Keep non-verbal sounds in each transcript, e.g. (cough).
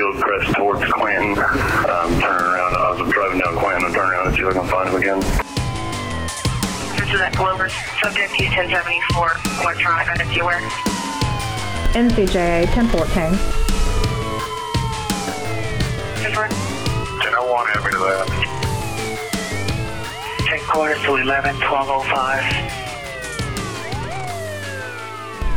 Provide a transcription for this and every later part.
Fieldcrest towards Clanton. Um, turning around, I was driving down Clanton and turning around and see if I can find him again. This is at Glover. Subject U-1074, electronic items you wear. NCJA 1014. Confirm. 1001, have me to that. 10 quarters to 11, 1205.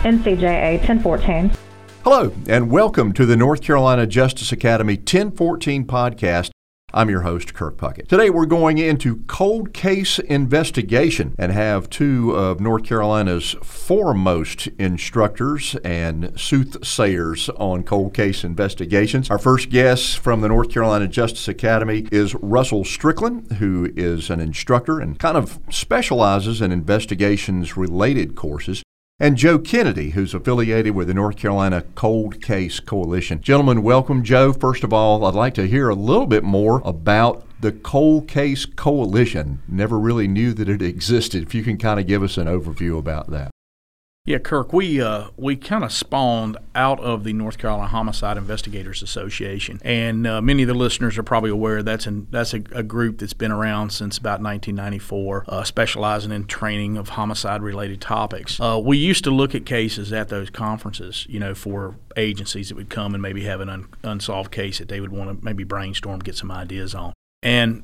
NCJA 1014. Hello, and welcome to the North Carolina Justice Academy 1014 podcast. I'm your host, Kirk Puckett. Today we're going into cold case investigation and have two of North Carolina's foremost instructors and soothsayers on cold case investigations. Our first guest from the North Carolina Justice Academy is Russell Strickland, who is an instructor and kind of specializes in investigations related courses and Joe Kennedy, who's affiliated with the North Carolina Cold Case Coalition. Gentlemen, welcome, Joe. First of all, I'd like to hear a little bit more about the Cold Case Coalition. Never really knew that it existed. If you can kind of give us an overview about that. Yeah, Kirk, we uh, we kind of spawned out of the North Carolina Homicide Investigators Association, and uh, many of the listeners are probably aware that's an, that's a, a group that's been around since about 1994, uh, specializing in training of homicide-related topics. Uh, we used to look at cases at those conferences, you know, for agencies that would come and maybe have an un- unsolved case that they would want to maybe brainstorm, get some ideas on, and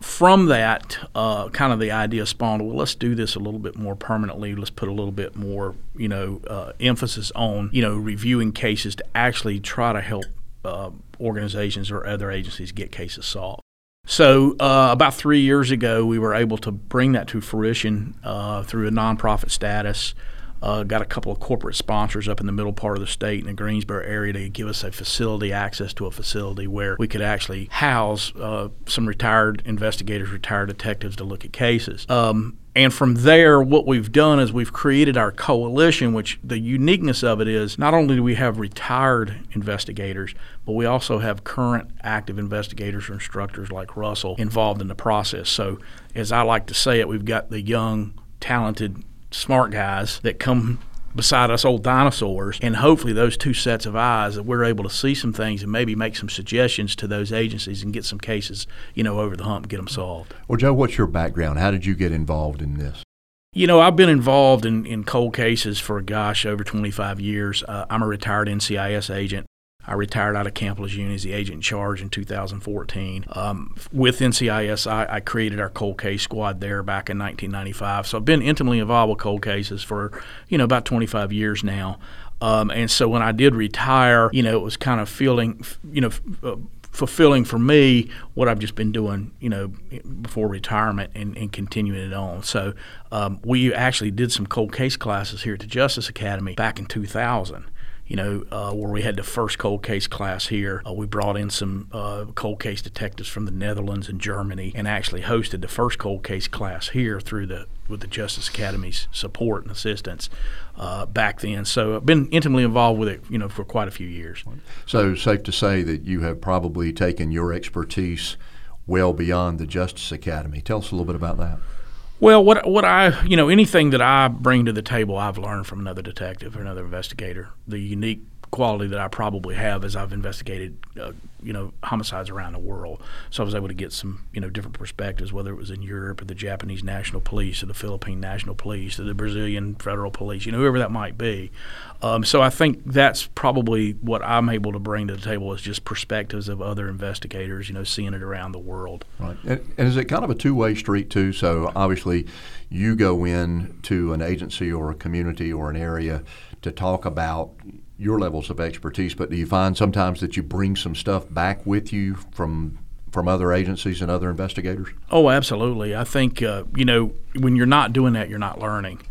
from that, uh, kind of the idea spawned. Well, let's do this a little bit more permanently. Let's put a little bit more, you know, uh, emphasis on, you know, reviewing cases to actually try to help uh, organizations or other agencies get cases solved. So, uh, about three years ago, we were able to bring that to fruition uh, through a nonprofit status. Uh, got a couple of corporate sponsors up in the middle part of the state in the Greensboro area to give us a facility, access to a facility where we could actually house uh, some retired investigators, retired detectives to look at cases. Um, and from there, what we've done is we've created our coalition, which the uniqueness of it is not only do we have retired investigators, but we also have current active investigators or instructors like Russell involved in the process. So, as I like to say it, we've got the young, talented smart guys that come beside us old dinosaurs and hopefully those two sets of eyes that we're able to see some things and maybe make some suggestions to those agencies and get some cases you know over the hump and get them solved well joe what's your background how did you get involved in this you know, I've been involved in, in cold cases for, gosh, over 25 years. Uh, I'm a retired NCIS agent. I retired out of Camp Lejeune as the agent in charge in 2014. Um, with NCIS, I, I, created our cold case squad there back in 1995. So I've been intimately involved with cold cases for, you know, about 25 years now. Um, and so when I did retire, you know, it was kind of feeling, you know, uh, fulfilling for me what I've just been doing, you know, before retirement and, and continuing it on. So um, we actually did some cold case classes here at the Justice Academy back in 2000 you know, uh, where we had the first cold case class here. Uh, we brought in some uh, cold case detectives from the Netherlands and Germany, and actually hosted the first cold case class here through the with the Justice Academy's support and assistance uh, back then. So I've been intimately involved with it, you know, for quite a few years. So safe to say that you have probably taken your expertise well beyond the Justice Academy. Tell us a little bit about that. Well, what what I you know anything that I bring to the table, I've learned from another detective or another investigator. The unique quality that I probably have as I've investigated, uh, you know, homicides around the world. So I was able to get some, you know, different perspectives, whether it was in Europe or the Japanese National Police or the Philippine National Police or the Brazilian Federal Police, you know, whoever that might be. Um, so I think that's probably what I'm able to bring to the table is just perspectives of other investigators, you know, seeing it around the world. Right. And, and is it kind of a two-way street too? So obviously, you go in to an agency or a community or an area to talk about your levels of expertise, but do you find sometimes that you bring some stuff back with you from from other agencies and other investigators? Oh, absolutely. I think uh, you know when you're not doing that, you're not learning.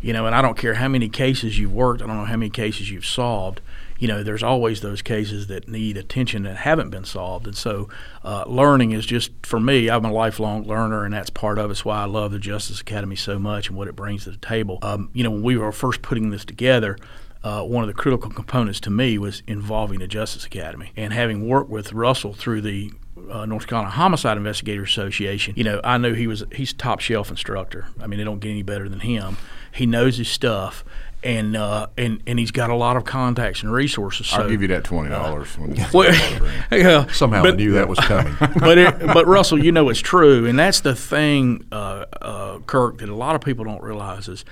You know, and I don't care how many cases you've worked. I don't know how many cases you've solved. You know, there's always those cases that need attention that haven't been solved, and so uh, learning is just for me. I'm a lifelong learner, and that's part of it. It's why I love the Justice Academy so much and what it brings to the table. Um, you know, when we were first putting this together, uh, one of the critical components to me was involving the Justice Academy and having worked with Russell through the uh, North Carolina Homicide Investigators Association, you know, I knew he was he's top shelf instructor. I mean, they don't get any better than him. He knows his stuff, and uh, and and he's got a lot of contacts and resources. So, I'll give you that twenty dollars. (laughs) well, (laughs) yeah, Somehow but, I knew that was coming. (laughs) but it, but Russell, you know it's true, and that's the thing, uh, uh, Kirk, that a lot of people don't realize is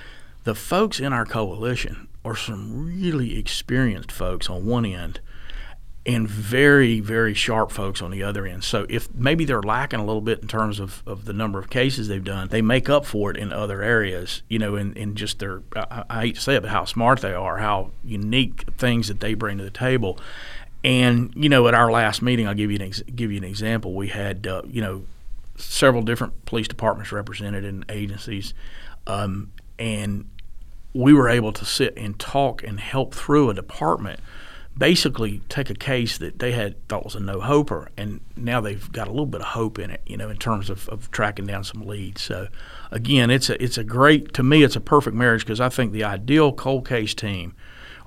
the folks in our coalition are some really experienced folks on one end and very, very sharp folks on the other end. So if maybe they're lacking a little bit in terms of, of the number of cases they've done, they make up for it in other areas, you know, in, in just their, I, I hate to say it, but how smart they are, how unique things that they bring to the table. And, you know, at our last meeting, I'll give you an, ex- give you an example. We had, uh, you know, several different police departments represented in agencies. Um, and we were able to sit and talk and help through a department basically take a case that they had thought was a no hoper and now they've got a little bit of hope in it you know in terms of, of tracking down some leads. So again it's a it's a great to me it's a perfect marriage because i think the ideal cold case team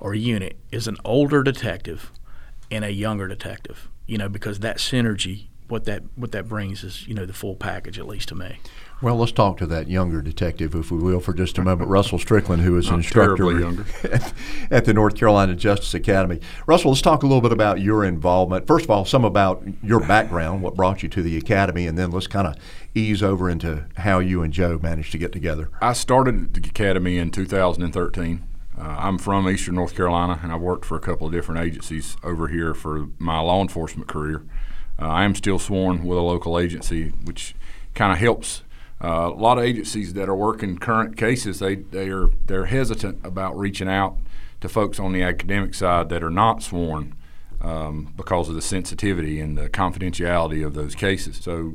or unit is an older detective and a younger detective you know because that synergy what that what that brings is you know the full package at least to me Well, let's talk to that younger detective, if we will, for just a moment. Russell Strickland, who is an instructor younger. at, (laughs) at the North Carolina Justice Academy. Russell, let's talk a little bit about your involvement. First of all, some about your background, what brought you to the academy, and then let's kind of ease over into how you and Joe managed to get together. I started at the academy in 2013. Uh, I'm from Eastern North Carolina, and I've worked for a couple of different agencies over here for my law enforcement career. Uh, I am still sworn with a local agency, which kind of helps. Uh, a lot of agencies that are working current cases, they, they are they're hesitant about reaching out to folks on the academic side that are not sworn um, because of the sensitivity and the confidentiality of those cases. So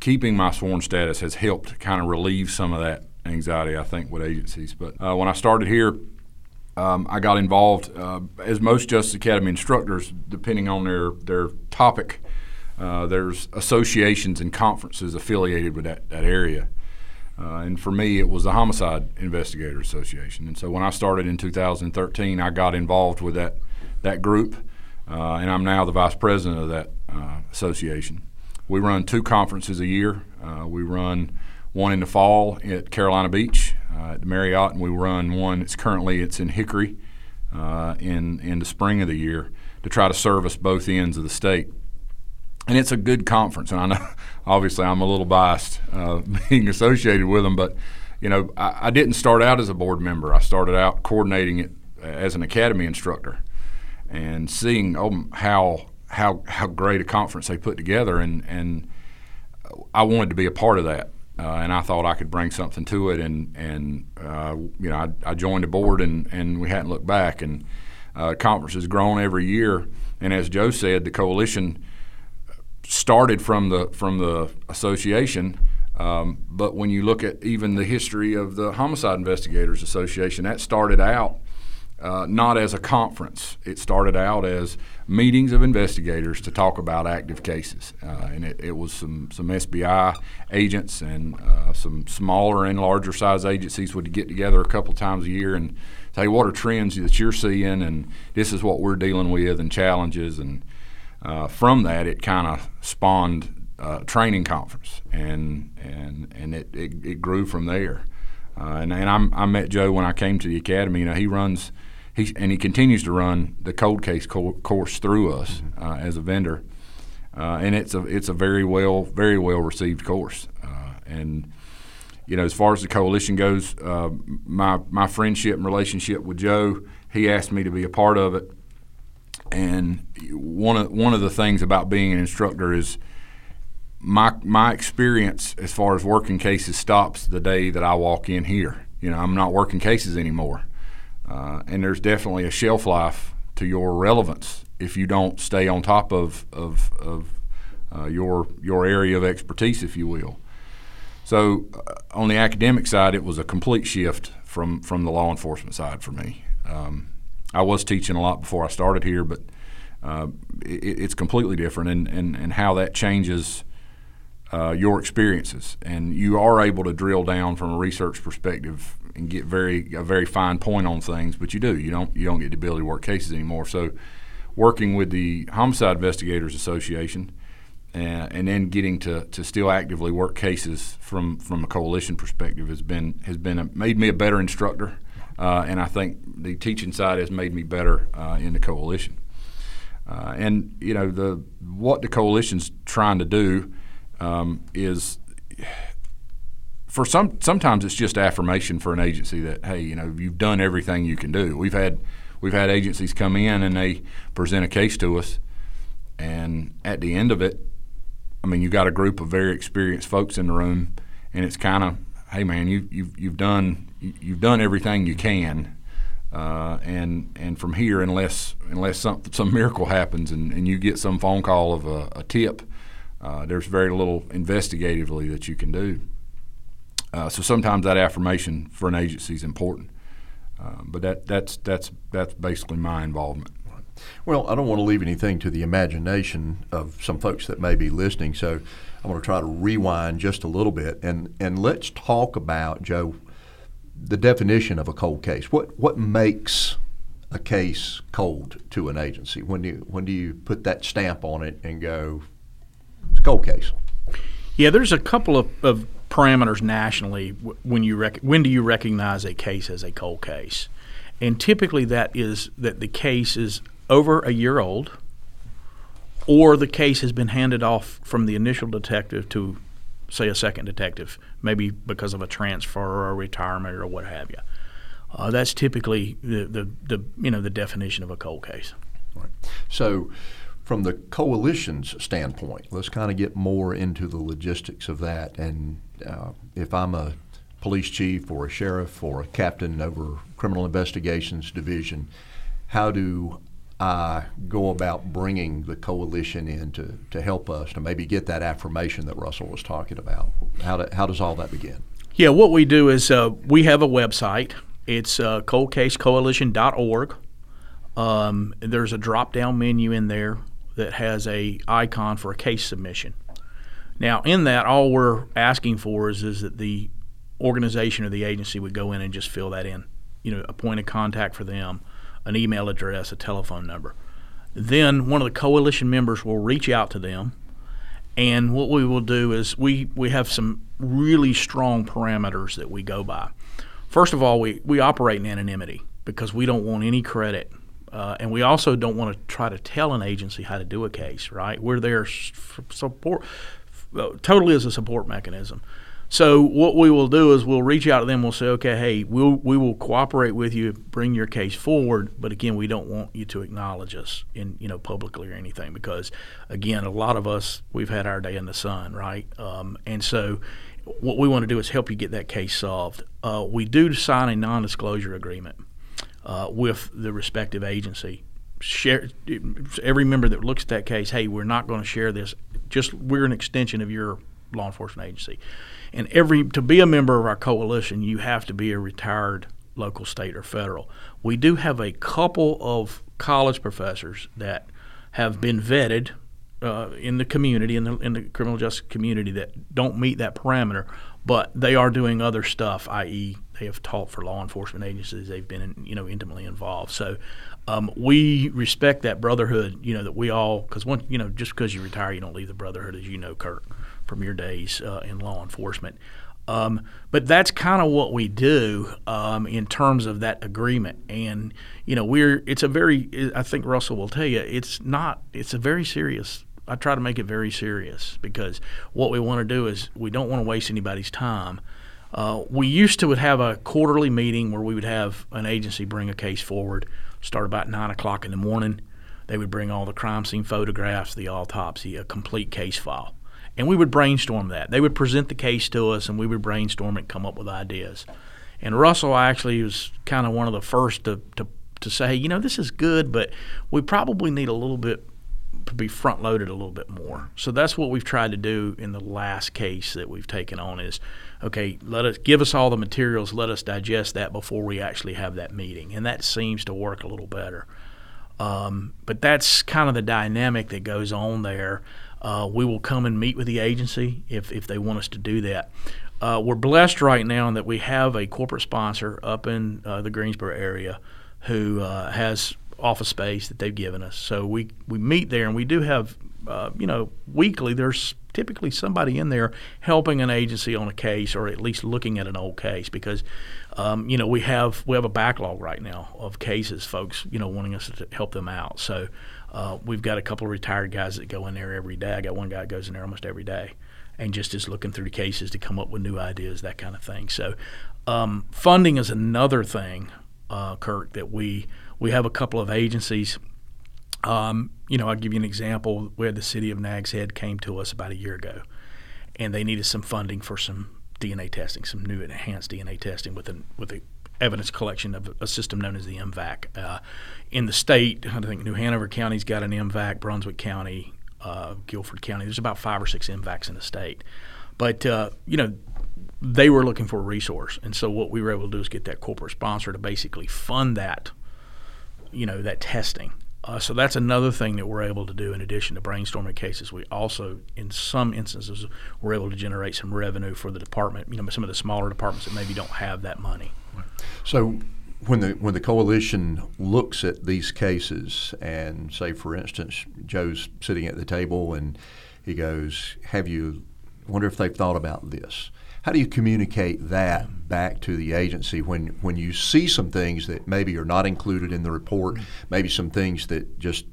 keeping my sworn status has helped kind of relieve some of that anxiety, I think, with agencies. But uh, when I started here, um, I got involved, uh, as most Justice Academy instructors, depending on their, their topic, uh, there's associations and conferences affiliated with that, that area. Uh, and for me, it was the Homicide Investigator Association. And so when I started in 2013, I got involved with that, that group, uh, and I'm now the vice president of that uh, association. We run two conferences a year. Uh, we run one in the fall at Carolina Beach at the Marriott, and we run one. It's currently it's in Hickory in in the spring of the year to try to service both ends of the state. And it's a good conference, and I know (laughs) obviously I'm a little biased uh, (laughs) being associated with them, but you know I, I didn't start out as a board member. I started out coordinating it as an academy instructor, and seeing oh, how how how great a conference they put together, and and I wanted to be a part of that, uh, and I thought I could bring something to it, and and uh, you know I, I joined the board, and and we hadn't looked back, and uh, conference has grown every year, and as Joe said, the coalition started from the from the association. Um, but when you look at even the history of the Homicide Investigators Association, that started out uh, not as a conference. It started out as meetings of investigators to talk about active cases, uh, and it, it, was some some SBI agents and uh, some smaller and larger size agencies would get together a couple times a year and say what are trends that you're seeing, and this is what we're dealing with and challenges, and uh, from that it kind of spawned a training conference, and and and it, it, it grew from there. Uh, and and I'm, i met Joe when I came to the academy. You know, he runs he, and he continues to run the cold case co- course through us mm-hmm. uh, as a vendor, uh, and it's a it's a very well very well received course. Uh, and you know, as far as the coalition goes, uh, my my friendship and relationship with Joe, he asked me to be a part of it. And one of one of the things about being an instructor is my my experience as far as working cases stops the day that I walk in here. You know, I'm not working cases anymore. Uh, and there's definitely a shelf life to your relevance if you don't stay on top of, of, of uh, your, your area of expertise, if you will. So, uh, on the academic side, it was a complete shift from, from the law enforcement side for me. Um, I was teaching a lot before I started here, but uh, it, it's completely different, and, and, and how that changes uh, your experiences. And you are able to drill down from a research perspective and get very a very fine point on things, but you do. You don't you don't get the ability to work cases anymore. So, working with the Homicide Investigators Association, and, and then getting to, to still actively work cases from, from a coalition perspective has been has been a, made me a better instructor, uh, and I think the teaching side has made me better uh, in the coalition. Uh, and you know the what the coalition's trying to do um, is for some sometimes it's just affirmation for an agency that hey you know you've done everything you can do. We've had we've had agencies come in and they present a case to us, and at the end of it, I mean you got a group of very experienced folks in the room, and it's kind of hey man you you've you've done you've done everything you can. Uh, and and from here, unless unless some some miracle happens and, and you get some phone call of a, a tip, uh, there's very little investigatively that you can do. Uh, so sometimes that affirmation for an agency is important. Uh, but that, that's, that's, that's basically my involvement. Well, I don't want to leave anything to the imagination of some folks that may be listening, so I'm going to try to rewind just a little bit and, and let's talk about, Joe, the definition of a cold case. What, what makes a case cold to an agency? When do you, when do you put that stamp on it and go, it's a cold case? Yeah, there's a couple of, of parameters nationally when you rec- when do you recognize a case as a cold case, and typically that is that the case is over a year old, or the case has been handed off from the initial detective to, say, a second detective, maybe because of a transfer or a retirement or what have you. Uh, that's typically the, the, the you know the definition of a cold case. Right. So from the coalition's standpoint, let's kind of get more into the logistics of that. And uh, if I'm a police chief or a sheriff or a captain over criminal investigations division, how do I go about bringing the coalition in to, to help us to maybe get that affirmation that Russell was talking about? How, do, how does all that begin? Yeah, what we do is uh, we have a website. It's uh, coldcasecoalition.org. Um, there's a drop down menu in there that has a icon for a case submission. Now, in that, all we're asking for is, is that the organization or the agency would go in and just fill that in. You know, a point of contact for them, an email address, a telephone number. Then one of the coalition members will reach out to them, and what we will do is we, we have some really strong parameters that we go by. First of all, we, we operate in anonymity because we don't want any credit uh, and we also don't want to try to tell an agency how to do a case, right? We're there support, uh, totally as a support mechanism. So what we will do is we'll reach out to them. We'll say, okay, hey, we'll we will cooperate with you, bring your case forward. But again, we don't want you to acknowledge us in you know publicly or anything because again, a lot of us we've had our day in the sun, right? Um, and so what we want to do is help you get that case solved. Uh, we do sign a non-disclosure agreement uh, with the respective agency. Share every member that looks at that case. Hey, we're not going to share this. Just we're an extension of your law enforcement agency, and every to be a member of our coalition, you have to be a retired local, state, or federal. We do have a couple of college professors that have been vetted uh, in the community, in the, in the criminal justice community, that don't meet that parameter, but they are doing other stuff, i.e., they have taught for law enforcement agencies. They've been, you know, intimately involved. So um, we respect that brotherhood. You know that we all, because one, you know, just because you retire, you don't leave the brotherhood, as you know, Kirk, from your days uh, in law enforcement. Um, but that's kind of what we do um, in terms of that agreement. And you know, we're it's a very I think Russell will tell you it's not it's a very serious. I try to make it very serious because what we want to do is we don't want to waste anybody's time. Uh, we used to would have a quarterly meeting where we would have an agency bring a case forward, start about nine o'clock in the morning. They would bring all the crime scene photographs, the autopsy, a complete case file, and we would brainstorm that. They would present the case to us, and we would brainstorm and come up with ideas. And Russell actually was kind of one of the first to, to to say, you know, this is good, but we probably need a little bit to be front loaded a little bit more. So that's what we've tried to do in the last case that we've taken on is okay, let us give us all the materials, let us digest that before we actually have that meeting. And that seems to work a little better. Um, but that's kind of the dynamic that goes on there. Uh, we will come and meet with the agency if, if they want us to do that. Uh, we're blessed right now in that we have a corporate sponsor up in uh, the Greensboro area who uh, has office space that they've given us. So we, we meet there, and we do have uh, you know, weekly, there's typically somebody in there helping an agency on a case or at least looking at an old case because, um, you know, we have we have a backlog right now of cases, folks, you know, wanting us to help them out. So uh, we've got a couple of retired guys that go in there every day. I got one guy that goes in there almost every day and just is looking through the cases to come up with new ideas, that kind of thing. So um, funding is another thing, uh, Kirk, that we we have a couple of agencies um, you know, I'll give you an example where the city of Nags Head came to us about a year ago, and they needed some funding for some DNA testing, some new enhanced DNA testing with an with a evidence collection of a system known as the MVAC. Uh, in the state, I think New Hanover County's got an MVAC, Brunswick County, uh, Guilford County. There's about five or six MVACs in the state, but uh, you know. They were looking for a resource, and so what we were able to do is get that corporate sponsor to basically fund that, you know, that testing uh, so that's another thing that we're able to do in addition to brainstorming cases. We also, in some instances, we're able to generate some revenue for the department. You know, some of the smaller departments that maybe don't have that money. So when the when the coalition looks at these cases and say, for instance, Joe's sitting at the table and he goes, "Have you? Wonder if they've thought about this." How do you communicate that back to the agency when, when you see some things that maybe are not included in the report, maybe some things that just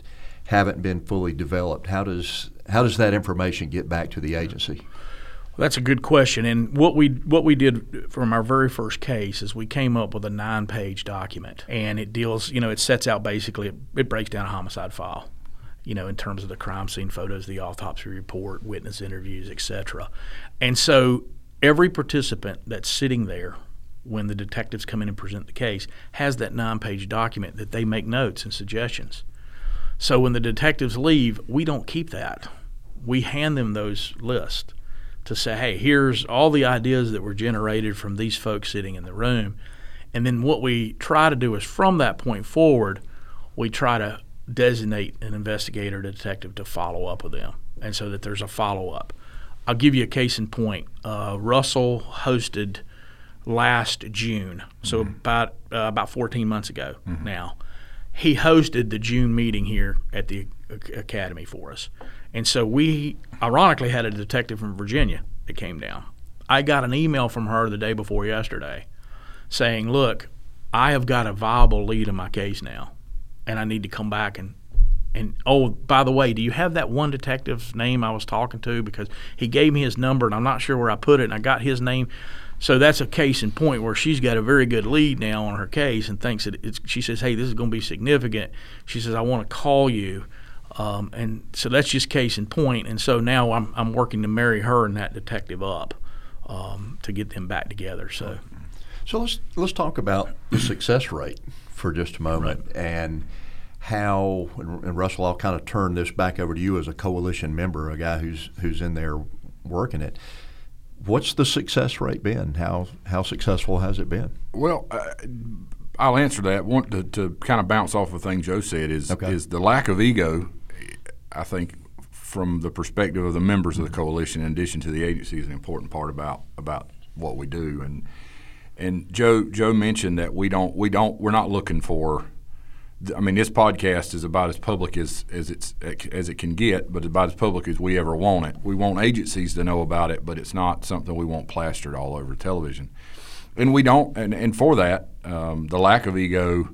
haven't been fully developed? How does how does that information get back to the agency? That's a good question. And what we what we did from our very first case is we came up with a nine page document, and it deals. You know, it sets out basically it, it breaks down a homicide file you know, in terms of the crime scene photos, the autopsy report, witness interviews, etc. And so every participant that's sitting there when the detectives come in and present the case has that nine page document that they make notes and suggestions. So when the detectives leave, we don't keep that. We hand them those lists to say, hey, here's all the ideas that were generated from these folks sitting in the room. And then what we try to do is from that point forward, we try to designate an investigator, a detective to follow up with them. And so that there's a follow up. I'll give you a case in point. Uh, Russell hosted last June, so mm-hmm. about uh, about 14 months ago mm-hmm. now. He hosted the June meeting here at the academy for us, and so we ironically had a detective from Virginia that came down. I got an email from her the day before yesterday, saying, "Look, I have got a viable lead in my case now, and I need to come back and and oh, by the way, do you have that one detective's name I was talking to? Because he gave me his number, and I'm not sure where I put it, and I got his name. So that's a case in point where she's got a very good lead now on her case and thinks that it's. She says, "Hey, this is going to be significant." She says, "I want to call you," um, and so that's just case in point. And so now I'm I'm working to marry her and that detective up um, to get them back together. So, so let's let's talk about the success rate for just a moment right. and how and Russell, I'll kind of turn this back over to you as a coalition member, a guy who's who's in there working it. What's the success rate been? How how successful has it been? Well, uh, I'll answer that. Want to, to kind of bounce off of thing Joe said is okay. is the lack of ego. I think from the perspective of the members of the coalition, in addition to the agency, is an important part about about what we do. And and Joe Joe mentioned that we don't we don't we're not looking for I mean, this podcast is about as public as, as it's as it can get, but about as public as we ever want it. We want agencies to know about it, but it's not something we want plastered all over television. And we don't, and, and for that, um, the lack of ego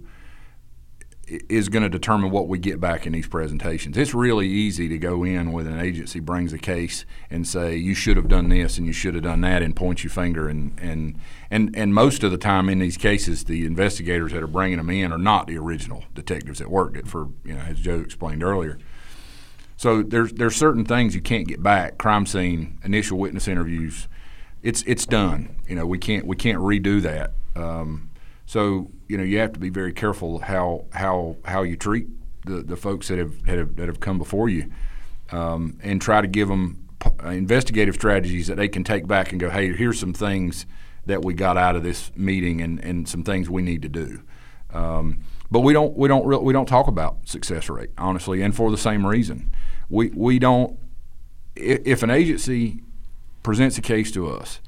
is going to determine what we get back in these presentations. It's really easy to go in with an agency brings a case and say you should have done this and you should have done that and point your finger and and and and most of the time in these cases the investigators that are bringing them in are not the original detectives that worked it for you know as Joe explained earlier. So there's there's certain things you can't get back. Crime scene, initial witness interviews, it's it's done. You know we can't we can't redo that. Um, so you know you have to be very careful how how how you treat the, the folks that have, that have that have come before you, um, and try to give them uh, investigative strategies that they can take back and go, hey, here's some things that we got out of this meeting and, and some things we need to do. Um, but we don't we don't re- we don't talk about success rate honestly, and for the same reason. We we don't. If an agency presents a case to us,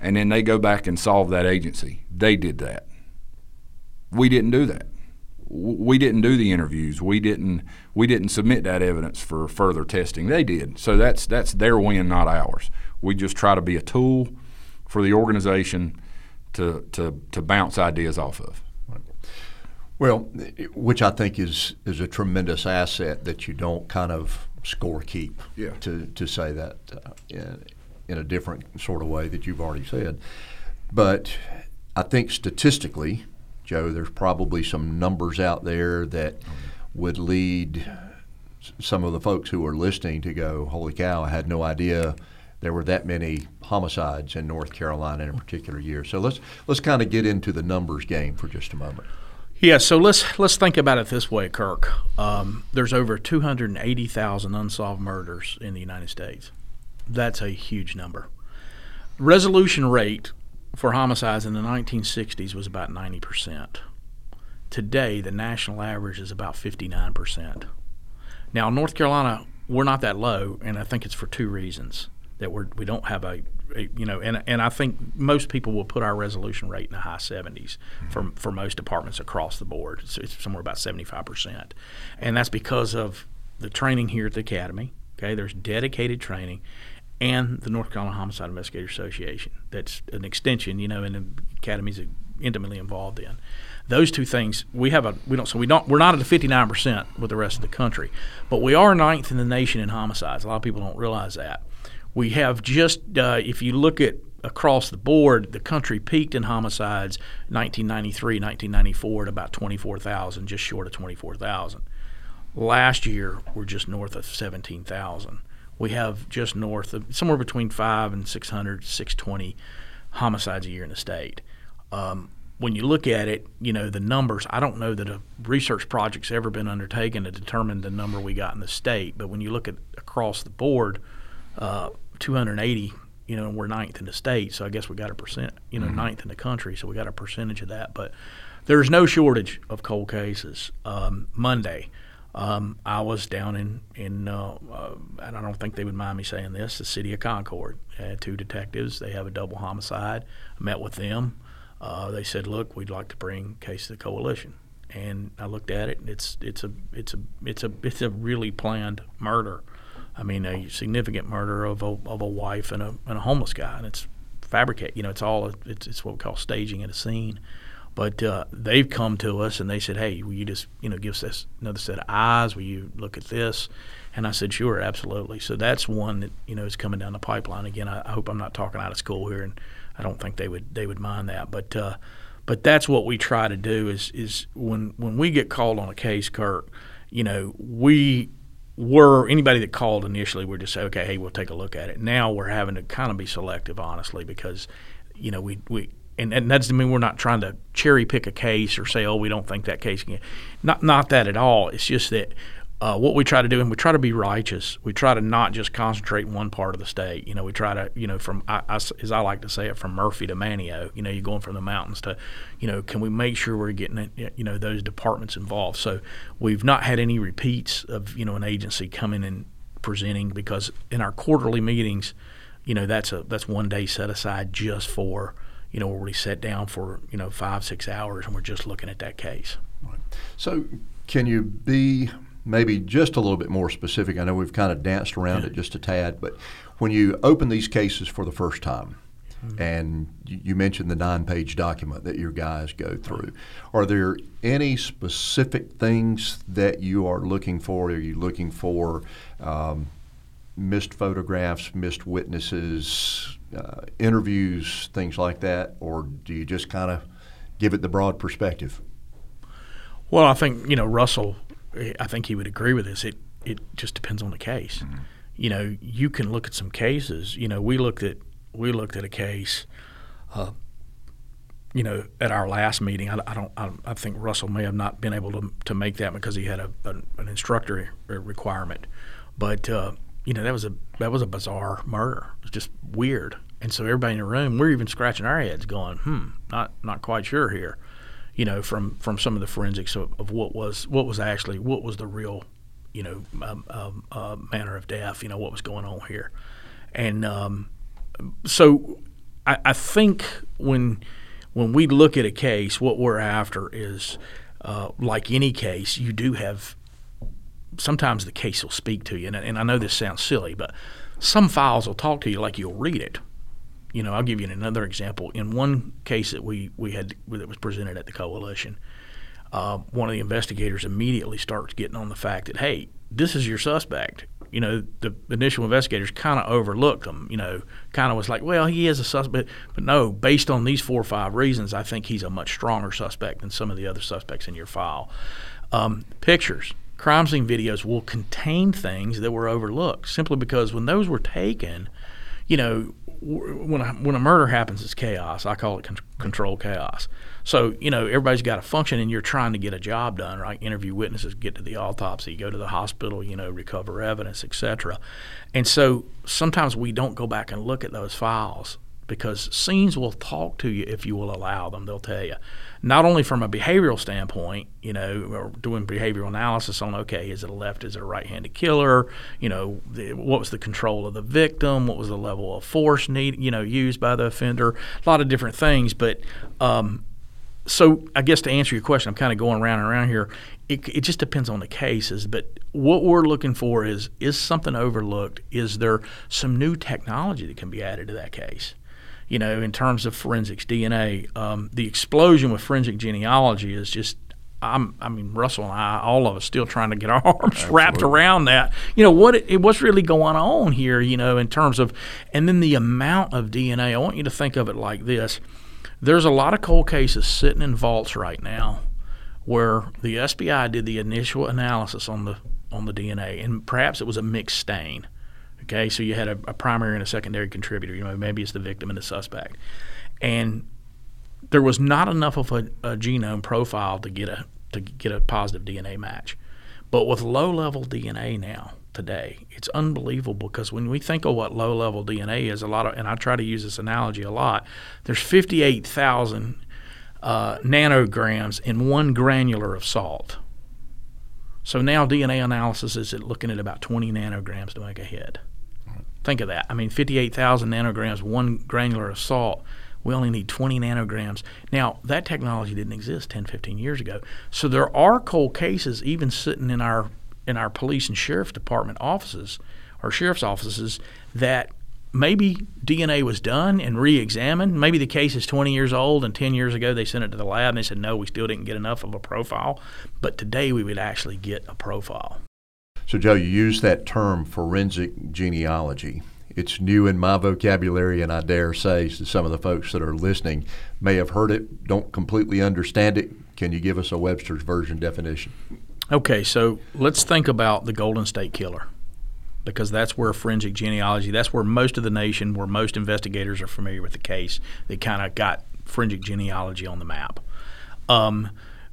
and then they go back and solve that agency, they did that we didn't do that. we didn't do the interviews. We didn't we didn't submit that evidence for further testing. They did. So that's that's their win, not ours. We just try to be a tool for the organization to to to bounce ideas off of. Well, which I think is is a tremendous asset that you don't kind of score keep. Yeah. To to say that uh, in, in a different sort of way that you've already said, but I think statistically, Joe, there's probably some numbers out there that would lead some of the folks who are listening to go, "Holy cow! I had no idea." There were that many homicides in North Carolina in a particular year. So let's let's kind of get into the numbers game for just a moment. Yeah, so let's let's think about it this way, Kirk. Um, there's over 280,000 unsolved murders in the United States. That's a huge number. Resolution rate for homicides in the 1960s was about 90%. Today, the national average is about 59%. Now, North Carolina, we're not that low, and I think it's for two reasons that we're we don't have a, a you know, and and I think most people will put our resolution rate in the high 70s for mm-hmm. for most departments across the board. It's, it's somewhere about 75 percent, and that's because of the training here at the academy. Okay, there's dedicated training, and the North Carolina Homicide Investigator Association. That's an extension, you know, and the academy's intimately involved in. Those two things we have a we don't so we don't we're not at the 59 percent with the rest of the country, but we are ninth in the nation in homicides. A lot of people don't realize that. We have just uh, if you look at across the board, the country peaked in homicides 1993, 1994 at about 24,000, just short of 24,000. Last year, we're just north of 17,000. We have just north of somewhere between five and 600, 620 homicides a year in the state. Um, when you look at it, you know the numbers. I don't know that a research project's ever been undertaken to determine the number we got in the state. But when you look at across the board, uh, 280, you know, we're ninth in the state. So I guess we got a percent, you know, ninth in the country. So we got a percentage of that. But there's no shortage of cold cases. Um, Monday, um, I was down in in uh, uh, and I don't think they would mind me saying this, the city of Concord. Had two detectives. They have a double homicide. I met with them. Uh, they said, "Look, we'd like to bring case to the coalition." And I looked at it. And it's it's a it's a it's a it's a really planned murder. I mean, a significant murder of a of a wife and a and a homeless guy, and it's fabricate. You know, it's all it's it's what we call staging at a scene. But uh, they've come to us and they said, "Hey, will you just you know give us this another set of eyes? Will you look at this?" And I said, "Sure, absolutely." So that's one that you know is coming down the pipeline. Again, I, I hope I'm not talking out of school here, and I don't think they would they would mind that. But uh, but that's what we try to do is is when when we get called on a case, Kirk, you know we were anybody that called initially would just say, okay, hey, we'll take a look at it. Now we're having to kind of be selective, honestly, because you know we we and, and that doesn't mean we're not trying to cherry pick a case or say, oh, we don't think that case can. Not not that at all. It's just that uh, what we try to do, and we try to be righteous. We try to not just concentrate in one part of the state. You know, we try to, you know, from I, I, as I like to say it, from Murphy to Manteo. You know, you're going from the mountains to, you know, can we make sure we're getting, you know, those departments involved? So we've not had any repeats of, you know, an agency coming and presenting because in our quarterly meetings, you know, that's a that's one day set aside just for, you know, where we sit down for, you know, five six hours and we're just looking at that case. So, can you be maybe just a little bit more specific? I know we've kind of danced around it just a tad, but when you open these cases for the first time, and you you mentioned the nine page document that your guys go through, are there any specific things that you are looking for? Are you looking for um, missed photographs, missed witnesses, uh, interviews, things like that? Or do you just kind of give it the broad perspective? Well, I think you know Russell. I think he would agree with this. It it just depends on the case. You know, you can look at some cases. You know, we looked at we looked at a case. Uh, you know, at our last meeting, I, I don't. I, I think Russell may have not been able to to make that because he had a, an, an instructor requirement. But uh, you know, that was a that was a bizarre murder. It was just weird. And so everybody in the room, we're even scratching our heads, going, "Hmm, not not quite sure here." you know, from from some of the forensics of, of what was what was actually what was the real, you know, um, um, uh, manner of death. You know, what was going on here, and um, so I, I think when when we look at a case, what we're after is uh, like any case, you do have sometimes the case will speak to you. And, and I know this sounds silly, but some files will talk to you like you'll read it. You know, I'll give you another example. In one case that we, we had that was presented at the coalition, uh, one of the investigators immediately starts getting on the fact that, hey, this is your suspect. You know, the initial investigators kind of overlooked him. You know, kind of was like, well, he is a suspect, but no, based on these four or five reasons, I think he's a much stronger suspect than some of the other suspects in your file. Um, pictures crime scene videos will contain things that were overlooked simply because when those were taken, you know, when a, when a murder happens, it's chaos. I call it con- control chaos. So you know, everybody's got a function, and you're trying to get a job done, right? Interview witnesses, get to the autopsy, go to the hospital, you know, recover evidence, etc. And so sometimes we don't go back and look at those files because scenes will talk to you if you will allow them. They'll tell you, not only from a behavioral standpoint, you know, doing behavioral analysis on okay, is it a left, is it a right-handed killer? You know, the, what was the control of the victim? What was the level of force need, you know, used by the offender? A lot of different things, but. Um, so I guess to answer your question, I'm kind of going around and around here. It, it just depends on the cases, but what we're looking for is is something overlooked? Is there some new technology that can be added to that case? You know, in terms of forensics DNA. Um, the explosion with forensic genealogy is just I'm, i mean, Russell and I, all of us, still trying to get our (laughs) arms Absolutely. wrapped around that. You know what? It, what's really going on here? You know, in terms of, and then the amount of DNA. I want you to think of it like this: there's a lot of cold cases sitting in vaults right now, where the SBI did the initial analysis on the on the DNA, and perhaps it was a mixed stain. Okay, so you had a, a primary and a secondary contributor. You know, maybe it's the victim and the suspect, and there was not enough of a, a genome profile to get a to get a positive DNA match. But with low level DNA now today, it's unbelievable because when we think of what low level DNA is, a lot of, and I try to use this analogy a lot, there's 58,000 uh, nanograms in one granular of salt. So now DNA analysis is looking at about 20 nanograms to make a hit. Think of that. I mean, 58,000 nanograms, one granular of salt. We only need 20 nanograms. Now, that technology didn't exist 10, 15 years ago. So there are cold cases even sitting in our in our police and sheriff department offices or sheriff's offices that maybe DNA was done and re-examined. Maybe the case is 20 years old and 10 years ago they sent it to the lab and they said no, we still didn't get enough of a profile. But today we would actually get a profile. So, Joe, you use that term forensic genealogy. It's new in my vocabulary, and I dare say some of the folks that are listening may have heard it, don't completely understand it. Can you give us a Webster's version definition? Okay, so let's think about the Golden State Killer because that's where forensic genealogy, that's where most of the nation, where most investigators are familiar with the case. They kind of got forensic genealogy on the map. Um,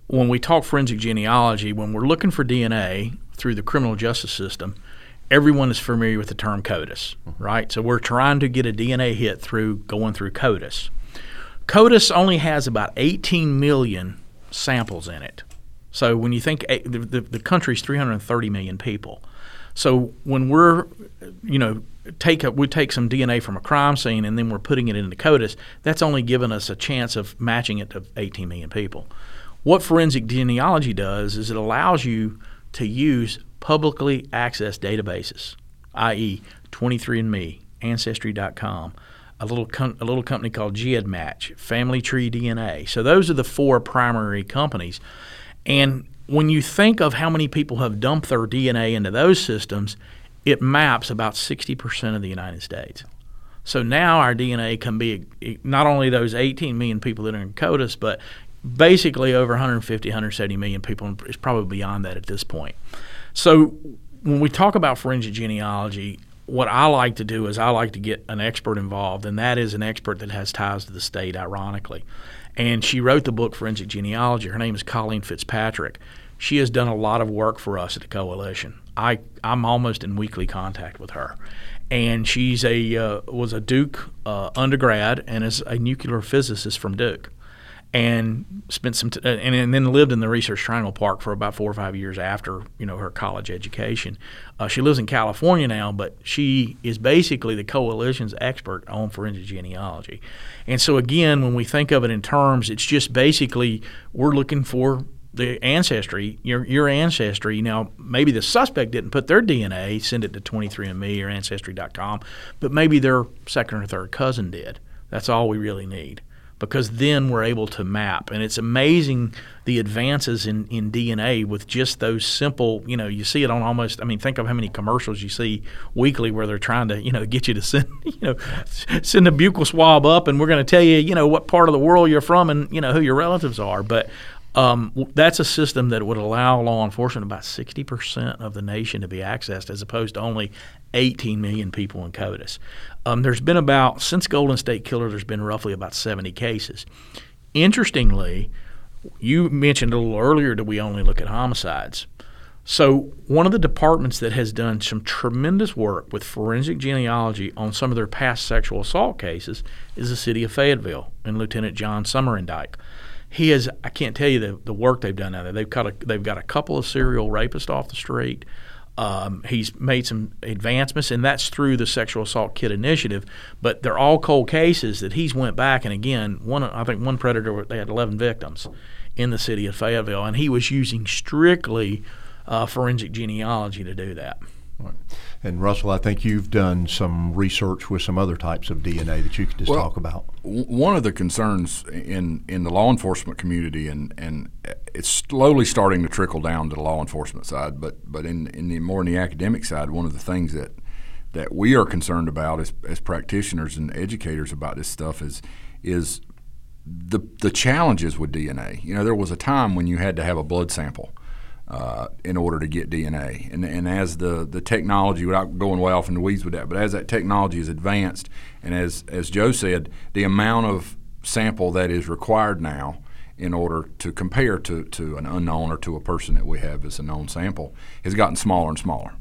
when we talk forensic genealogy, when we're looking for DNA, through the criminal justice system, everyone is familiar with the term CODIS, mm-hmm. right? So we're trying to get a DNA hit through going through CODIS. CODIS only has about 18 million samples in it. So when you think eh, the, the, the country's 330 million people, so when we're, you know, take a, we take some DNA from a crime scene and then we're putting it into CODIS, that's only given us a chance of matching it to 18 million people. What forensic genealogy does is it allows you to use publicly accessed databases, i.e., 23andMe, Ancestry.com, a little com- a little company called GEDmatch, Family Tree DNA. So those are the four primary companies, and when you think of how many people have dumped their DNA into those systems, it maps about 60% of the United States. So now our DNA can be not only those 18 million people that are in CODIS, but basically over 150, 170 million people. It's probably beyond that at this point. So when we talk about forensic genealogy, what I like to do is I like to get an expert involved, and that is an expert that has ties to the state, ironically. And she wrote the book Forensic Genealogy. Her name is Colleen Fitzpatrick. She has done a lot of work for us at the coalition. I I'm almost in weekly contact with her, and she's a uh, was a Duke uh, undergrad and is a nuclear physicist from Duke and spent some t- and, and, then lived in the Research Triangle Park for about four or five years after you know her college education. Uh, she lives in California now, but she is basically the coalition's expert on forensic genealogy. And so again, when we think of it in terms, it's just basically we're looking for the ancestry, your your ancestry. Now, maybe the suspect didn't put their DNA, send it to 23andMe or Ancestry.com, but maybe their second or third cousin did. That's all we really need because then we're able to map. And it's amazing the advances in, in DNA with just those simple, you know, you see it on almost, I mean, think of how many commercials you see weekly where they're trying to, you know, get you to (laughs) send, you know, send a buccal swab up and we're going to tell you, you know, what part of the world you're from and, you know, who your relatives are. But um, that's a system that would allow law enforcement about 60% of the nation to be accessed as opposed to only 18 million people in CODIS. Um, there's been about, since Golden State Killer, there's been roughly about 70 cases. Interestingly, you mentioned a little earlier that we only look at homicides. So, one of the departments that has done some tremendous work with forensic genealogy on some of their past sexual assault cases is the city of Fayetteville and Lieutenant John Somerindyke he is I can't tell you the, the work they've done out there. They've got a, they've got a couple of serial rapists off the street. Um, he's made some advancements, and that's through the sexual assault kit initiative. But they're all cold cases that he's went back and again. One I think one predator they had 11 victims in the city of Fayetteville, and he was using strictly uh, forensic genealogy to do that. Right. And Russell, I think you've done some research with some other types of DNA that you could just well, talk about. One of the concerns in, in the law enforcement community, and, and it's slowly starting to trickle down to the law enforcement side, but but in, in the more in the academic side, one of the things that that we are concerned about as, as practitioners and educators about this stuff is is the the challenges with DNA. You know, there was a time when you had to have a blood sample uh, in order to get DNA. And, and as the, the technology, without going way off in the weeds with that, but as that technology is advanced, and as, as Joe said, the amount of sample that is required now in order to compare to, to an unknown or to a person that we have as a known sample has gotten smaller and smaller.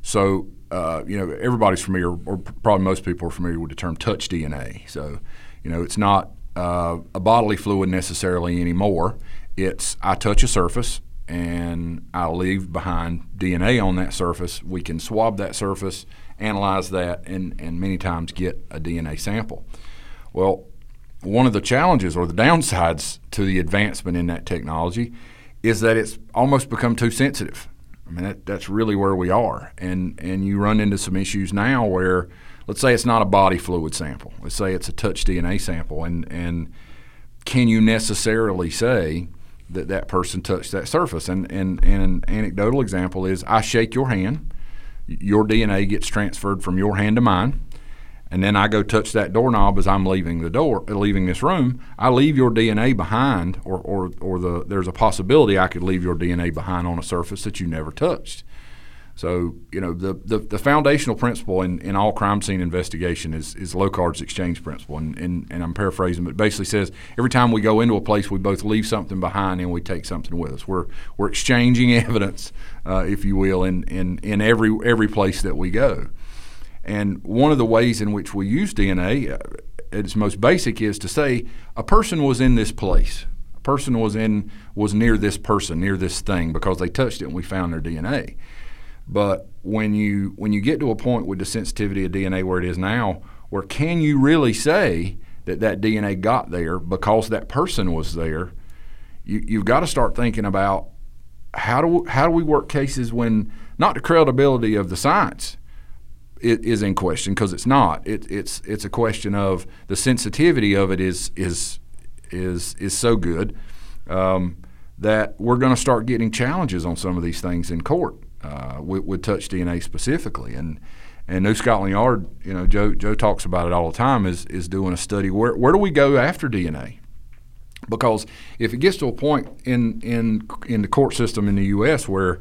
So, uh, you know, everybody's familiar, or probably most people are familiar with the term touch DNA. So, you know, it's not uh, a bodily fluid necessarily anymore. It's I touch a surface, and I leave behind DNA on that surface. We can swab that surface, analyze that, and, and many times get a DNA sample. Well, one of the challenges or the downsides to the advancement in that technology is that it's almost become too sensitive. I mean, that, that's really where we are. And, and you run into some issues now where, let's say it's not a body fluid sample, let's say it's a touch DNA sample, and, and can you necessarily say, that that person touched that surface. And, and, and an anecdotal example is I shake your hand, your DNA gets transferred from your hand to mine, and then I go touch that doorknob as I'm leaving the door, leaving this room. I leave your DNA behind, or, or, or the, there's a possibility I could leave your DNA behind on a surface that you never touched. So, you know, the, the, the, foundational principle in, in all crime scene investigation is, is Locard's exchange principle. And, and, and I'm paraphrasing, but basically says every time we go into a place, we both leave something behind and we take something with us. We're, we're exchanging (laughs) evidence, uh, if you will, in, in, in every, every place that we go. And one of the ways in which we use DNA uh, at its most basic is to say a person was in this place. A person was in was near this person, near this thing, because they touched it and we found their DNA. But when you when you get to a point with the sensitivity of DNA where it is now, where can you really say that that DNA got there because that person was there? You, you've got to start thinking about how do how do we work cases when not the credibility of the science is in question because it's not. It, it's it's a question of the sensitivity of it is is is is so good um, that we're going to start getting challenges on some of these things in court uh, with, with, touch DNA specifically. And and New Scotland Yard, you know, Joe Joe talks about it all the time. Is is doing a study where where do we go after DNA? Because if it gets to a point in in in the court system in the U.S. where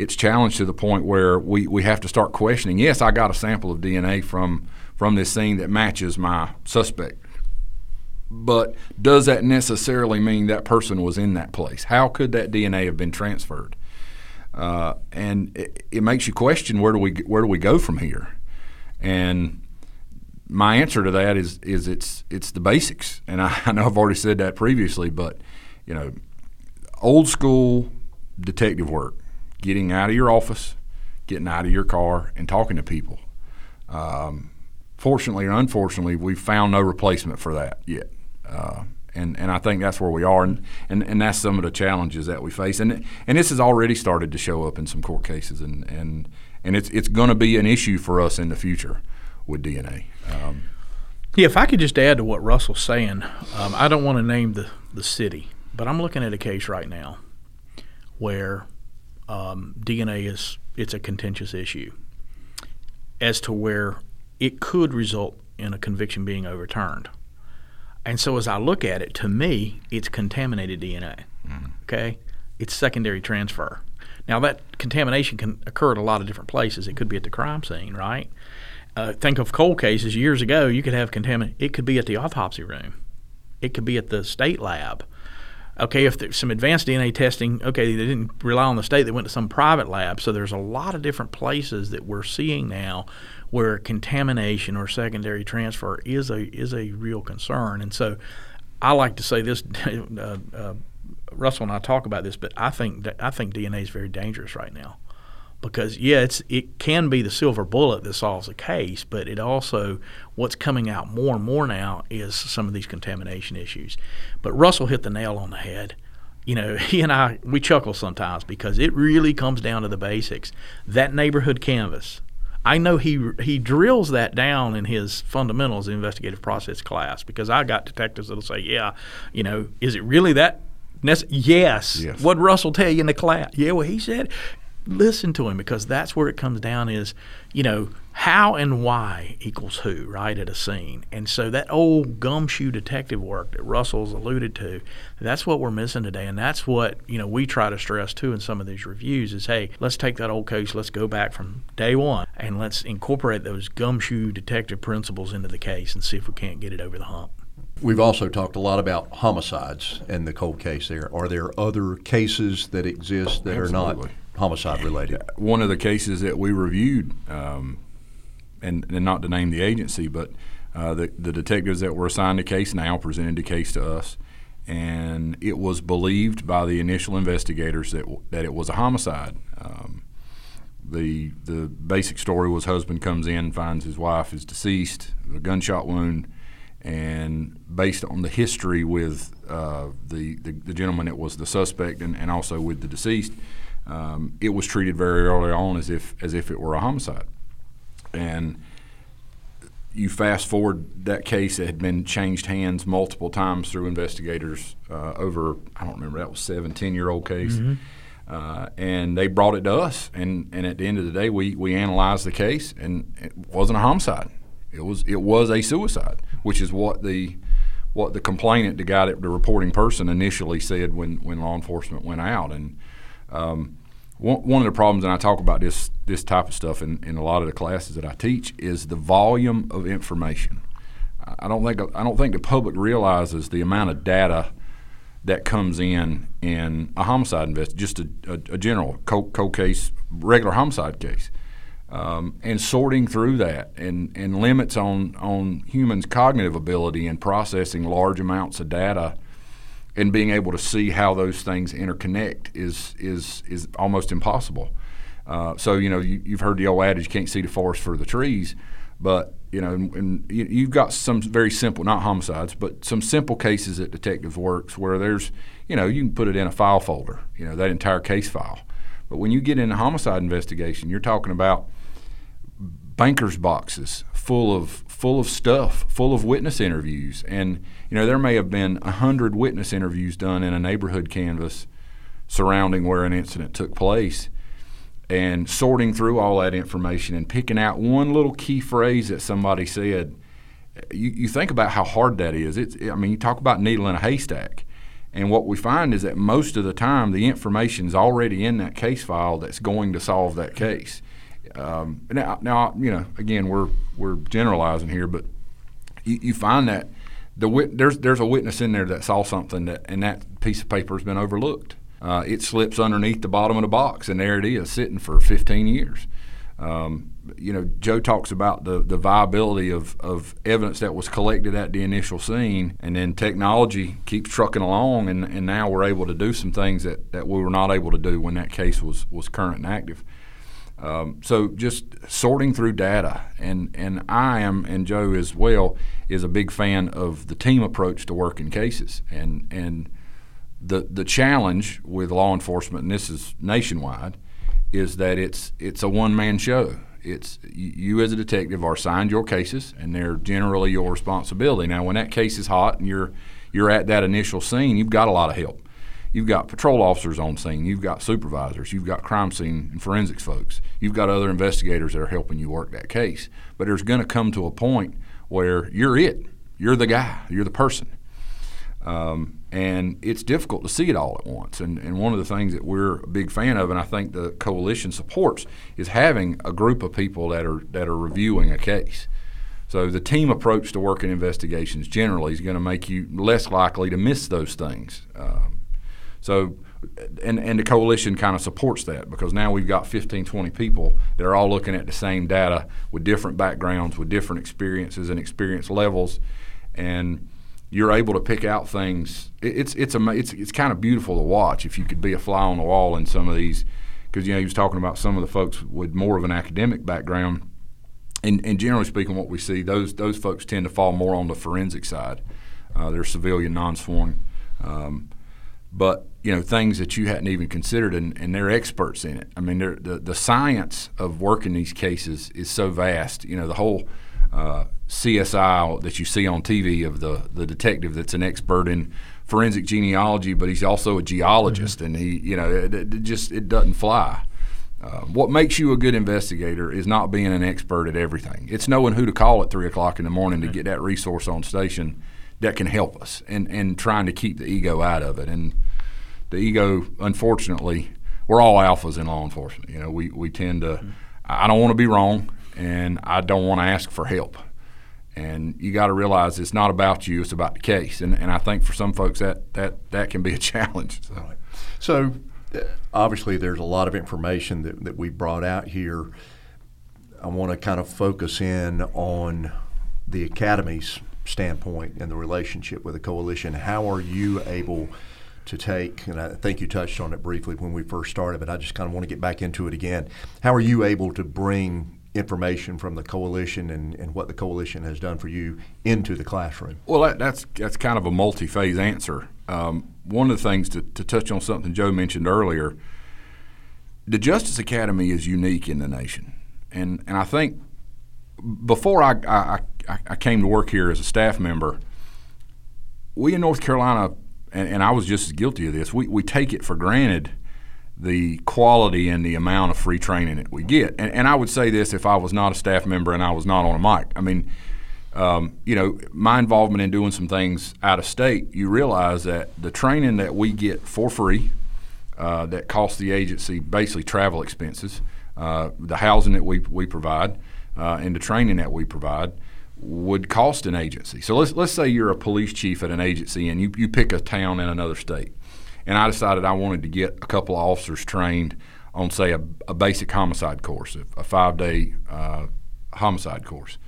it's challenged to the point where we, we have to start questioning. Yes, I got a sample of DNA from from this scene that matches my suspect. But does that necessarily mean that person was in that place? How could that DNA have been transferred? uh, and it, it, makes you question where do we where do we go from here? And my answer to that is is it's it's the basics, and I, (laughs) I know I've already said that previously, but you know, old school detective work, getting out of your office, getting out of your car, and talking to people. Um, fortunately or unfortunately, we've found no replacement for that yet. Uh, And, and I think that's where we are, and, and, and that's some of the challenges that we face, and and this has already started to show up in some court cases, and and, and it's it's going to be an issue for us in the future with DNA. Um, Yeah, if I could just add to what Russell's saying, um, I don't want to name the, the city, but I'm looking at a case right now where um, DNA is it's a contentious issue as to where it could result in a conviction being overturned. And so as I look at it, to me, it's contaminated DNA. Okay? It's secondary transfer. Now that contamination can occur at a lot of different places. It could be at the crime scene, right? Uh, think of cold cases years ago. You could have contaminant. It could be at the autopsy room. It could be at the state lab. Okay, if there's some advanced DNA testing, okay, they didn't rely on the state. They went to some private lab. So there's a lot of different places that we're seeing now where contamination or secondary transfer is a is a real concern. And so I like to say this. (laughs) Uh, uh, Russell and I talk about this, but I think I think DNA is very dangerous right now because yeah, it's it can be the silver bullet that solves a case, but it also what's coming out more and more now is some of these contamination issues. But Russell hit the nail on the head. You know, (laughs) he and I we chuckle sometimes because it really comes down to the basics. That neighborhood canvas. I know he he drills that down in his fundamentals investigative process class because I got detectives that'll say, yeah, you know, is it really that yes. Yes. What Russell tell you in the class? Yeah, well, he said, listen to him because that's where it comes down is, you know, how and why equals who, right, at a scene. And so that old gumshoe detective work that Russell's alluded to, that's what we're missing today. And that's what, you know, we try to stress too in some of these reviews is, hey, let's take that old case, let's go back from day one and let's incorporate those gumshoe detective principles into the case and see if we can't get it over the hump. We've also talked a lot about homicides and the cold case there. Are there other cases that exist that are not Absolutely. Homicide related? one of the cases that we reviewed, um, and, and not to name the agency, but uh, the, the detectives that were assigned the case now presented the case to us, and it was believed by the initial investigators that that it was a homicide. Um, the the basic story was husband comes in finds his wife is deceased, a gunshot wound, and based on the history with uh, the, the the gentleman that was the suspect and, and also with the deceased, um, it was treated very early on as if as if it were a homicide, and you fast forward that case it had been changed hands multiple times through investigators uh, over I don't remember that was seven ten year old case. Uh, and they brought it to us, and, and at the end of the day, we, we analyzed the case, and it wasn't a homicide. It was it was a suicide, which is what the what the complainant, the guy that the reporting person initially said when, when law enforcement went out. And um, one, of the problems, and I talk about this this type of stuff in, in a lot of the classes that I teach, is the volume of information. I don't think I don't think the public realizes the amount of data that comes in in a homicide invest, just a, a, a general cold, cold case, regular homicide case, um, and sorting through that and, and limits on on humans' cognitive ability in processing large amounts of data and being able to see how those things interconnect is is is almost impossible. Uh, so you know you, you've heard the old adage, you can't see the forest for the trees, but you know, and, and you, you've got some very simple, not homicides, but some simple cases at detectives Works where there's, you know, you can put it in a file folder, you know, that entire case file. But when you get in a homicide investigation, you're talking about bankers boxes full of full of stuff, full of witness interviews, and you know there may have been a hundred witness interviews done in a neighborhood canvas surrounding where an incident took place, and sorting through all that information and picking out one little key phrase that somebody said. You, you think about how hard that is. It's, I mean, you talk about needle in a haystack. And what we find is that most of the time, the information is already in that case file that's going to solve that case. Um, now, now, you know, again, we're we're generalizing here, but you, you find that the wit- there's there's a witness in there that saw something that, and that piece of paper has been overlooked. Uh, it slips underneath the bottom of the box, and there it is, sitting for 15 years. Um, you know, Joe talks about the, the viability of, of evidence that was collected at the initial scene, and then technology keeps trucking along, and, and now we're able to do some things that, that we were not able to do when that case was, was current and active. Um, so just sorting through data, and and I am, and Joe as well, is a big fan of the team approach to working cases, and and the the challenge with law enforcement, and this is nationwide, is that it's it's a one man show. It's you as a detective are assigned your cases, and they're generally your responsibility. Now, when that case is hot and you're you're at that initial scene, you've got a lot of help. You've got patrol officers on scene. You've got supervisors. You've got crime scene and forensics folks. You've got other investigators that are helping you work that case. But there's going to come to a point where you're it. You're the guy. You're the person. Um, and it's difficult to see it all at once. And, and one of the things that we're a big fan of, and I think the coalition supports, is having a group of people that are that are reviewing a case. So the team approach to working investigations generally is going to make you less likely to miss those things. Um, so, and, and the coalition kind of supports that because now we've got 15, 20 people that are all looking at the same data with different backgrounds, with different experiences and experience levels, and you're able to pick out things. It's it's it's it's kind of beautiful to watch if you could be a fly on the wall in some of these, because you know he was talking about some of the folks with more of an academic background, and, and generally speaking, what we see those those folks tend to fall more on the forensic side. Uh, they're civilian, non-sworn, um, but you know things that you hadn't even considered, and, and they're experts in it. I mean, the the science of working these cases is so vast. You know, the whole uh, CSI that you see on TV of the the detective that's an expert in forensic genealogy, but he's also a geologist, mm-hmm. and he you know it, it, just it doesn't fly. Uh, what makes you a good investigator is not being an expert at everything. It's knowing who to call at three o'clock in the morning to get that resource on station that can help us, and and trying to keep the ego out of it. And the ego, unfortunately, we're all alphas in law enforcement. You know, we we tend to. Mm-hmm. I don't want to be wrong, and I don't want to ask for help. And you got to realize it's not about you; it's about the case. And, and I think for some folks that that that can be a (laughs) challenge. So, right. so uh, obviously, there's a lot of information that, that we brought out here. I want to kind of focus in on the academy's standpoint and the relationship with the coalition. How are you able to take, and I think you touched on it briefly when we first started, but I just kind of want to get back into it again. How are you able to bring information from the coalition and, and what the coalition has done for you into the classroom? Well, that, that's that's kind of a multi-phase answer. Um, one of the things to, to touch on something Joe mentioned earlier, the Justice Academy is unique in the nation, and and I think before I I, I came to work here as a staff member, we in North Carolina, and, and I was just as guilty of this. We we take it for granted the quality and the amount of free training that we get. And, and, I would say this if I was not a staff member and I was not on a mic. I mean, um, you know, my involvement in doing some things out of state, you realize that the training that we get for free, uh, that costs the agency basically travel expenses, uh, the housing that we, we provide, uh, and the training that we provide would cost an agency. So let's, let's say you're a police chief at an agency and you, you pick a town in another state and I decided I wanted to get a couple of officers trained on, say, a, a basic homicide course, a, five day uh, homicide course.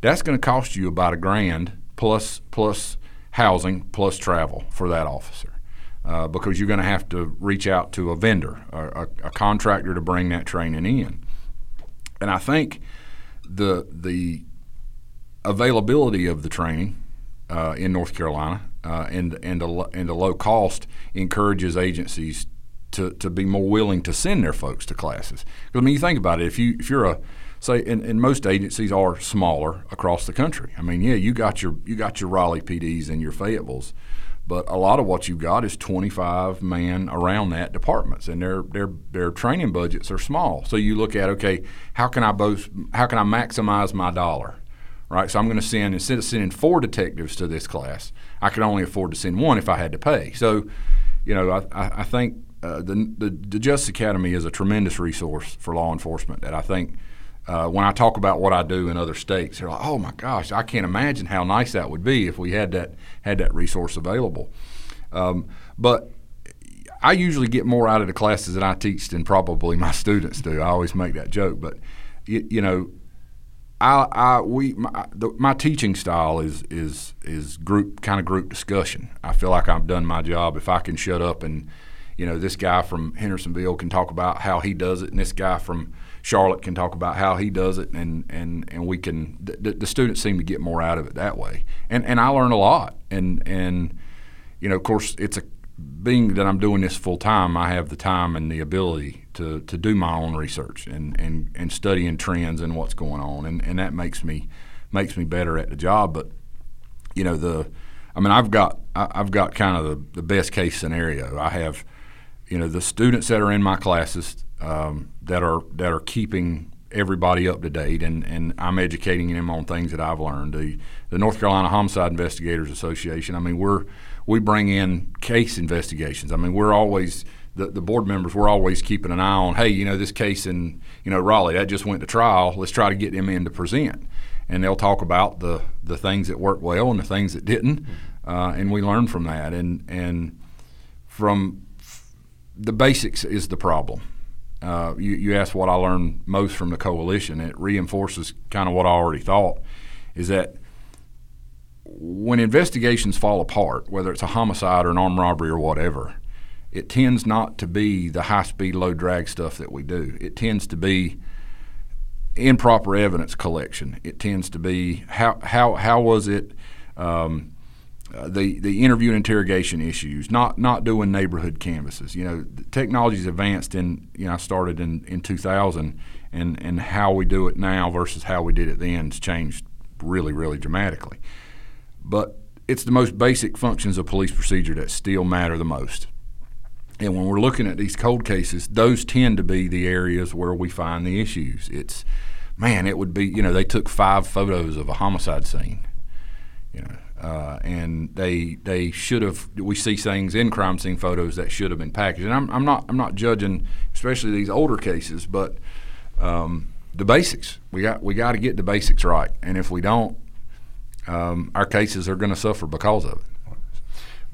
That's going to cost you about a grand plus plus housing plus travel for that officer. Uh, because you're going to have to reach out to a vendor, a, a, contractor to bring that training in. And I think the the availability of the training uh, in North Carolina uh, and and a, and a low cost encourages agencies to, to be more willing to send their folks to classes. I mean, you think about it. If you if you're a say, and, and, most agencies are smaller across the country. I mean, yeah, you got your you got your Raleigh PDs and your Fayettevilles, but a lot of what you've got is 25 man around that departments, and their their their training budgets are small. So you look at okay, how can I both how can I maximize my dollar? Right? So I'm going to send instead of sending four detectives to this class, I could only afford to send one if I had to pay. So, you know, I, I think uh, the, the, the Justice Academy is a tremendous resource for law enforcement that I think. Uh, when I talk about what I do in other states, they're like, "Oh my gosh, I can't imagine how nice that would be if we had that had that resource available." Um, but I usually get more out of the classes that I teach than probably my (laughs) students do. I always make that joke, but you, you know, I, I we my, the, my, teaching style is is is group kind of group discussion. I feel like I've done my job if I can shut up and you know, this guy from Hendersonville can talk about how he does it, and this guy from Charlotte can talk about how he does it, and and and we can. The, the students seem to get more out of it that way, and and I learn a lot, and and you know, of course, it's a being that I'm doing this full time, I have the time and the ability to, to do my own research and, and, and studying trends and what's going on, and, and that makes me makes me better at the job. But you know the, I mean I've got I've got kind of the, the best case scenario. I have, you know, the students that are in my classes um, that are that are keeping everybody up to date, and, and I'm educating them on things that I've learned. The the North Carolina Homicide Investigators Association. I mean we're we bring in case investigations. I mean, we're always the, the board members. We're always keeping an eye on. Hey, you know, this case in you know Raleigh that just went to trial. Let's try to get them in to present, and they'll talk about the the things that worked well and the things that didn't, uh, and we learn from that. And and from the basics is the problem. Uh, you, you asked what I learned most from the coalition. It reinforces kind of what I already thought, is that when investigations fall apart, whether it's a homicide or an armed robbery or whatever, it tends not to be the high speed, low drag stuff that we do. It tends to be improper evidence collection. It tends to be how how how was it um, uh, the the interview and interrogation issues, not not doing neighborhood canvases. You know, technology's advanced in you know I started in in 2000, and and how we do it now versus how we did it then has changed really really dramatically but it's the most basic functions of police procedure that still matter the most. And when we're looking at these cold cases, those tend to be the areas where we find the issues. It's, man, it would be, you know, they took five photos of a homicide scene, you know, uh, and they they should have. We see things in crime scene photos that should have been packaged. And I'm, I'm not I'm not judging, especially these older cases, but um, the basics. We got we got to get the basics right, and if we don't, um, our cases are going to suffer because of it.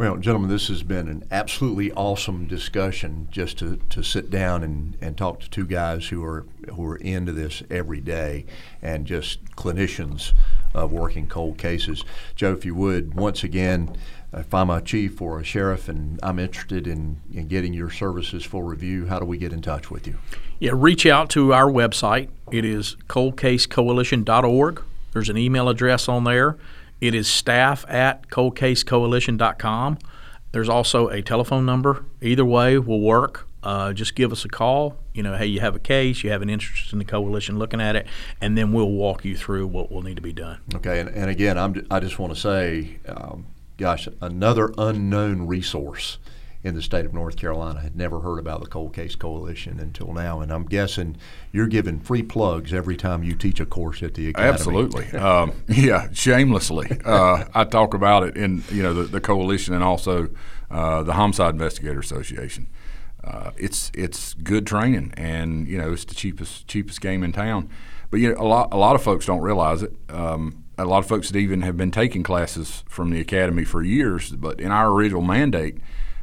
Well, gentlemen, this has been an absolutely awesome discussion just to, to sit down and, and talk to two guys who are who are into this every day and just clinicians of working cold cases. Joe, if you would, once again, if I'm a chief or a sheriff and I'm interested in, in getting your services for review, how do we get in touch with you? Yeah, reach out to our website. It is coldcasecoalition.org there's an email address on there. It is staff at coldcasecoalition.com. There's also a telephone number. Either way will work. Uh, just give us a call. You know, hey, you have a case, you have an interest in the coalition looking at it, and then we'll walk you through what will need to be done. Okay, and, and again, I'm, I just want to say, um, gosh, another unknown resource in the state of North Carolina. Had never heard about the Cold Case Coalition until now, and I'm guessing you're giving free plugs every time you teach a course at the academy. Absolutely, um, (laughs) yeah, shamelessly. Uh, I talk about it in you know the, the coalition and also uh, the Homicide Investigator Association. Uh, it's it's good training, and you know it's the cheapest cheapest game in town. But you know a lot a lot of folks don't realize it. Um, a lot of folks that even have been taking classes from the academy for years, but in our original mandate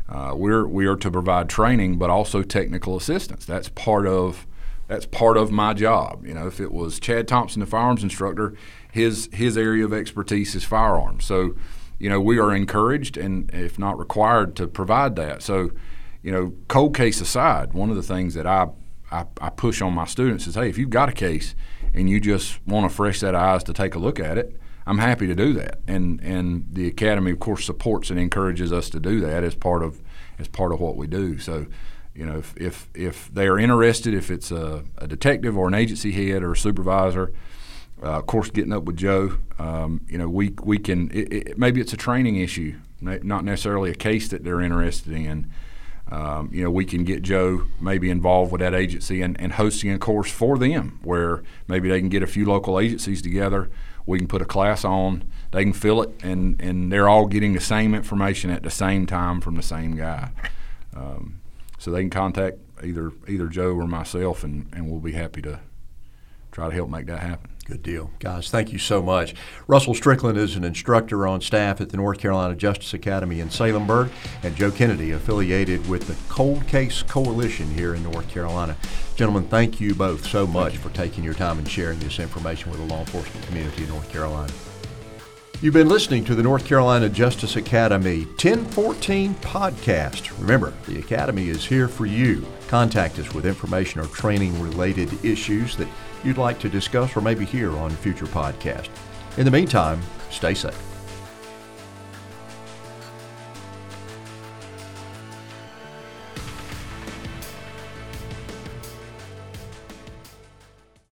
uh, we're we are to provide training, but also technical assistance. That's part of that's part of my job. You know, if it was Chad Thompson, the firearms instructor, his his area of expertise is firearms. So, you know, we are encouraged and if not required to provide that. So, you know, cold case aside, one of the things that I I, I push on my students is, hey, if you've got a case and you just want a fresh set of eyes to take a look at it, I'm happy to do that, and and the academy, of course, supports and encourages us to do that as part of as part of what we do. So, you know, if if, if they are interested, if it's a, a detective or an agency head or a supervisor, uh, of course, getting up with Joe, um, you know, we we can it, it, maybe it's a training issue, not necessarily a case that they're interested in. Um, you know, we can get Joe maybe involved with that agency and, and hosting a course for them where maybe they can get a few local agencies together we can put a class on. They can fill it, and, and they're all getting the same information at the same time from the same guy. Um, so they can contact either either Joe or myself, and, and we'll be happy to try to help make that happen. Good deal. Guys, thank you so much. Russell Strickland is an instructor on staff at the North Carolina Justice Academy in Salemburg, and Joe Kennedy, affiliated with the Cold Case Coalition here in North Carolina. Gentlemen, thank you both so much for taking your time and sharing this information with the law enforcement community in North Carolina. You've been listening to the North Carolina Justice Academy 1014 podcast. Remember, the Academy is here for you. Contact us with information or training related issues that you'd like to discuss or maybe hear on future podcasts. In the meantime, stay safe.